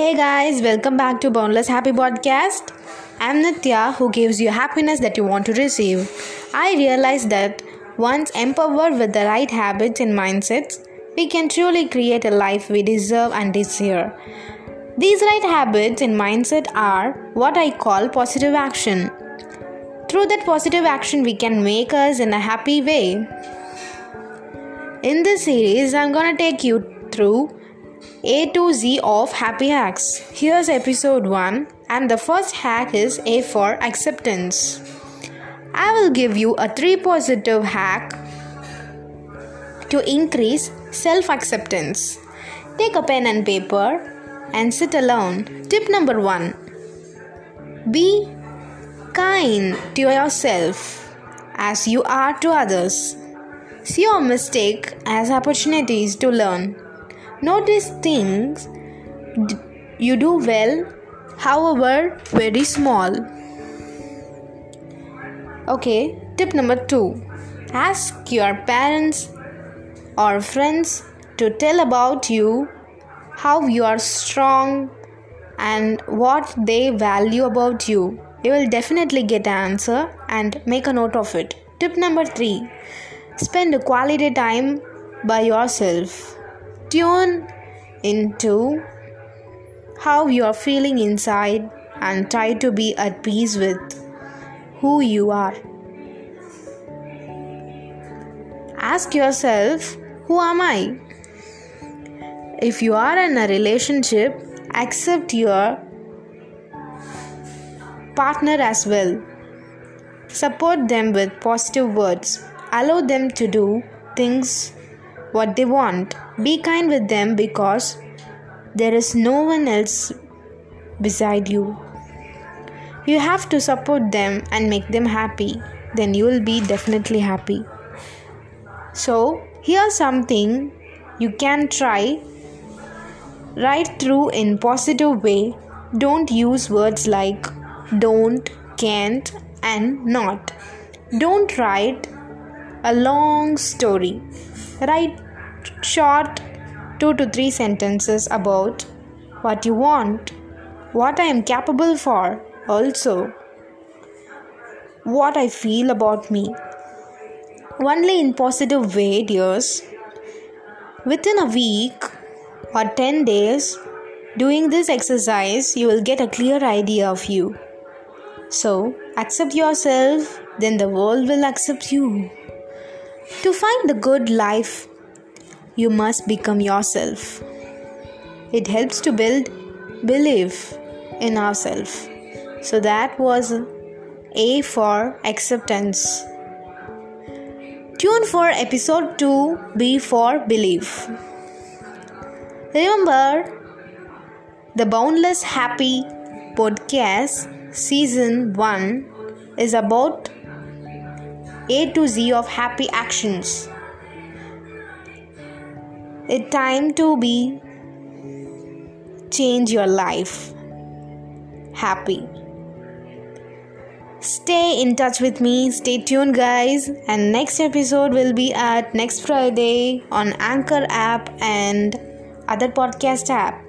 Hey guys, welcome back to Boundless Happy Podcast. I'm Nitya, who gives you happiness that you want to receive. I realized that once empowered with the right habits and mindsets, we can truly create a life we deserve and desire. These right habits and mindset are what I call positive action. Through that positive action, we can make us in a happy way. In this series, I'm gonna take you through A to Z of happy hacks. Here's episode 1, and the first hack is A for acceptance. I will give you a three positive hack to increase self acceptance. Take a pen and paper and sit alone. Tip number 1 Be kind to yourself as you are to others. See your mistake as opportunities to learn. Notice things you do well, however, very small. Okay, tip number two ask your parents or friends to tell about you, how you are strong, and what they value about you. You will definitely get an answer and make a note of it. Tip number three spend quality time by yourself. Tune into how you are feeling inside and try to be at peace with who you are. Ask yourself, Who am I? If you are in a relationship, accept your partner as well. Support them with positive words. Allow them to do things what they want. Be kind with them because there is no one else beside you. You have to support them and make them happy. Then you will be definitely happy. So, here's something you can try right through in positive way. Don't use words like don't, can't and not. Don't write a long story. Write short 2 to 3 sentences about what you want, what I am capable for, also what I feel about me. Only in positive way, dears. Within a week or 10 days, doing this exercise, you will get a clear idea of you. So, accept yourself, then the world will accept you. To find the good life, you must become yourself. It helps to build belief in ourselves. So, that was A for acceptance. Tune for episode 2 B for belief. Remember, the Boundless Happy podcast season 1 is about A to Z of happy actions. It's time to be change your life happy. Stay in touch with me. Stay tuned, guys. And next episode will be at next Friday on Anchor app and other podcast app.